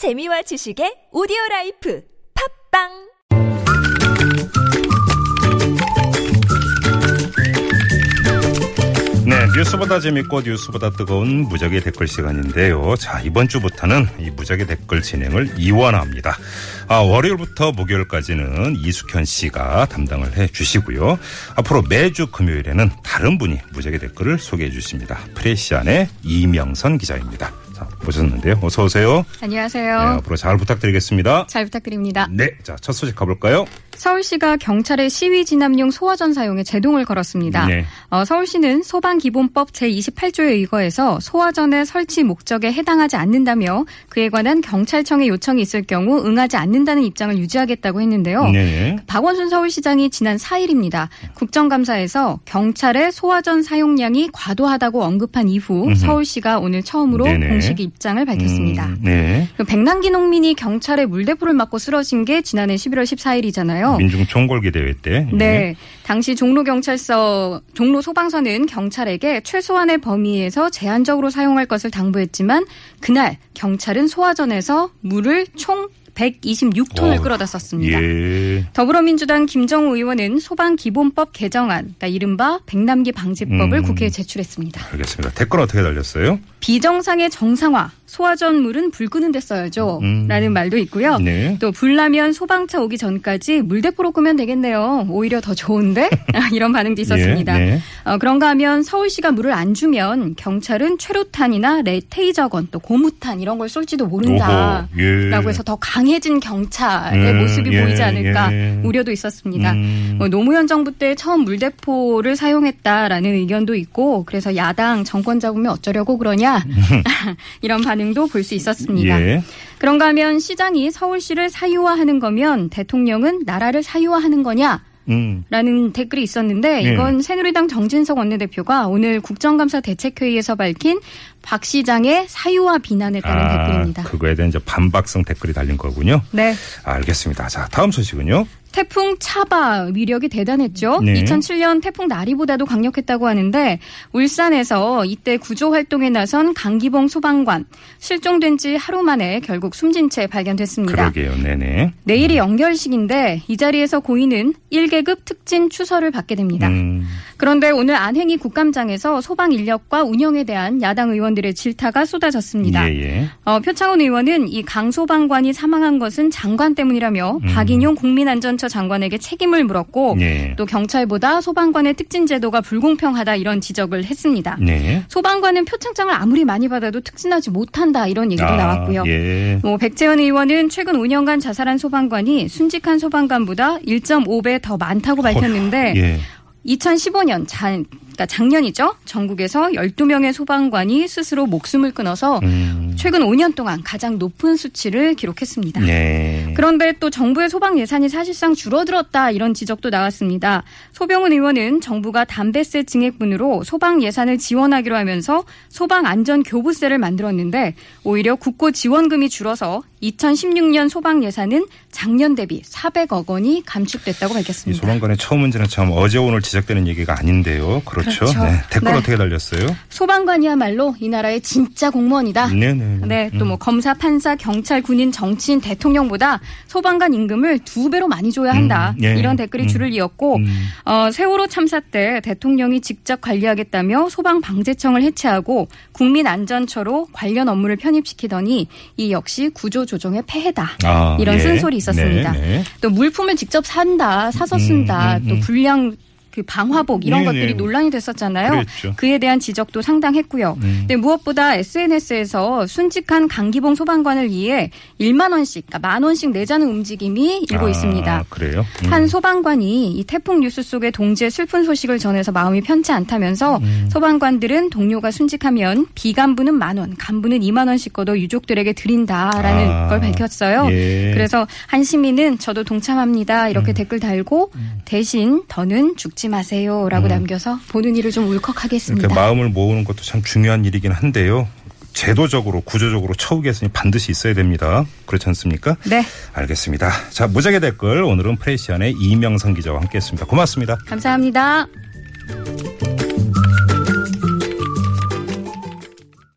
재미와 지식의 오디오 life 팟빵 네, 뉴스보다 재밌고 뉴스보다 뜨거운 무적의 댓글 시간인데요. 자, 이번 주부터는 이 무적의 댓글 진행을 이원화합니다. 아, 월요일부터 목요일까지는 이숙현 씨가 담당을 해 주시고요. 앞으로 매주 금요일에는 다른 분이 무적의 댓글을 소개해 주십니다. 프레시안의 이명선 기자입니다. 자, 모셨는데요. 어서 오세요. 안녕하세요. 네, 앞으로 잘 부탁드리겠습니다. 잘 부탁드립니다. 네, 자, 첫 소식 가볼까요? 서울시가 경찰의 시위 진압용 소화전 사용에 제동을 걸었습니다. 네. 어, 서울시는 소방기본법 제28조에 의거해서 소화전의 설치 목적에 해당하지 않는다며 그에 관한 경찰청의 요청이 있을 경우 응하지 않는다는 입장을 유지하겠다고 했는데요. 네. 박원순 서울시장이 지난 4일입니다. 국정감사에서 경찰의 소화전 사용량이 과도하다고 언급한 이후 음흠. 서울시가 오늘 처음으로 네네. 공식 입장을 밝혔습니다. 음, 네. 그 백남기 농민이 경찰의 물대포를 맞고 쓰러진 게 지난해 11월 14일이잖아요. 민중 총궐기 대회 때. 네. 당시 종로 경찰서, 종로 소방서는 경찰에게 최소한의 범위에서 제한적으로 사용할 것을 당부했지만 그날 경찰은 소화전에서 물을 총 126톤을 어우, 끌어다 썼습니다. 예. 더불어민주당 김정우 의원은 소방기본법 개정안, 그러니까 이른바 백남기 방지법을 음. 국회에 제출했습니다. 알겠습니다. 댓글 어떻게 달렸어요? 비정상의 정상화, 소화전 물은 불 끄는 데 써야죠. 음. 라는 말도 있고요. 네. 또 불나면 소방차 오기 전까지 물대포로 끄면 되겠네요. 오히려 더 좋은데? 이런 반응도 있었습니다. 예, 네. 어, 그런가 하면 서울시가 물을 안 주면 경찰은 최루탄이나 레, 테이저건 또 고무탄 이런 걸 쏠지도 모른다. 오호, 예. 라고 해서 더 강해진 경찰의 음, 모습이 예, 보이지 않을까 예. 우려도 있었습니다. 음. 뭐 노무현 정부 때 처음 물대포를 사용했다라는 의견도 있고 그래서 야당 정권 잡으면 어쩌려고 그러냐 이런 반응 도 볼 수 있었습니다. 예. 그런가 하면 시장이 서울시를 사유화하는 거면 대통령은 나라를 사유화하는 거냐? 음. 라는 댓글이 있었는데 네. 이건 새누리당 정진석 원내대표가 오늘 국정감사 대책회의에서 밝힌 박 시장의 사유화 비난에 따른 아, 댓글입니다. 그거에 대한 이제 반박성 댓글이 달린 거군요. 네. 알겠습니다. 자, 다음 소식은요. 태풍 차바 위력이 대단했죠. 네. 2007년 태풍 나리보다도 강력했다고 하는데 울산에서 이때 구조 활동에 나선 강기봉 소방관 실종된 지 하루 만에 결국 숨진 채 발견됐습니다. 그러게요. 네네. 내일이 연결식인데 이 자리에서 고인은 1계급 특진 추서를 받게 됩니다. 음, 그런데 오늘 안행이 국감장에서 소방 인력과 운영에 대한 야당 의원들의 질타가 쏟아졌습니다. 예, 예. 어, 표창원 의원은 이 강소방관이 사망한 것은 장관 때문이라며 음. 박인용 국민안전 처 장관에게 책임을 물었고 예. 또 경찰보다 소방관의 특진 제도가 불공평하다 이런 지적을 했습니다. 네. 소방관은 표창장을 아무리 많이 받아도 특진하지 못한다 이런 얘기도 아, 나왔고요. 예. 뭐 백재현 의원은 최근 5년간 자살한 소방관이 순직한 소방관보다 1.5배 더 많다고 밝혔는데 예. 2015년 자, 그러니까 작년이죠. 전국에서 12명의 소방관이 스스로 목숨을 끊어서 음, 최근 5년 동안 가장 높은 수치를 기록했습니다. 네. 그런데 또 정부의 소방 예산이 사실상 줄어들었다 이런 지적도 나왔습니다. 소병훈 의원은 정부가 담배세 증액분으로 소방 예산을 지원하기로 하면서 소방 안전 교부세를 만들었는데 오히려 국고 지원금이 줄어서 2016년 소방 예산은 작년 대비 400억 원이 감축됐다고 이 밝혔습니다. 소방관의 처음 문제는 참 어제 오늘 지적되는 얘기가 아닌데요. 그렇죠. 그렇죠. 네. 댓글 네. 어떻게 달렸어요? 소방관이야말로 이 나라의 진짜 공무원이다. 네네. 네, 또뭐 검사, 판사, 경찰, 군인, 정치인, 대통령보다 소방관 임금을 두 배로 많이 줘야 한다. 음, 예. 이런 댓글이 음. 줄을 이었고 음. 어, 세월호 참사 때 대통령이 직접 관리하겠다며 소방 방재청을 해체하고 국민 안전처로 관련 업무를 편입시키더니 이 역시 구조 조정의 폐해다. 아, 이런 예. 쓴소리 있었습니다. 네, 네. 또 물품을 직접 산다, 사서 쓴다, 음, 음, 또 음. 불량 그 방화복 이런 네, 것들이 네. 논란이 됐었잖아요. 그랬죠. 그에 대한 지적도 상당했고요. 음. 근데 무엇보다 SNS에서 순직한 강기봉 소방관을 위해 1만 원씩, 그러니까 만 원씩 내자는 움직임이 일고 아, 있습니다. 그래요? 음. 한 소방관이 이 태풍 뉴스 속에 동지의 슬픈 소식을 전해서 마음이 편치 않다면서 음. 소방관들은 동료가 순직하면 비간부는 만 원, 간부는 2만 원씩 걷어 유족들에게 드린다라는 아, 걸 밝혔어요. 예. 그래서 한 시민은 저도 동참합니다 이렇게 댓글 달고 대신 더는 죽지 마세요라고 남겨서 보는 이를 좀 울컥하게 했습니다. 이렇게 마음을 모으는 것도 참 중요한 일이긴 한데요. 제도적으로 구조적으로 처우 개선이 반드시 있어야 됩니다. 그렇지 않습니까? 네, 알겠습니다. 자 무작의 댓글 오늘은 프레시안의 이명선 기자와 함께했습니다. 고맙습니다. 감사합니다.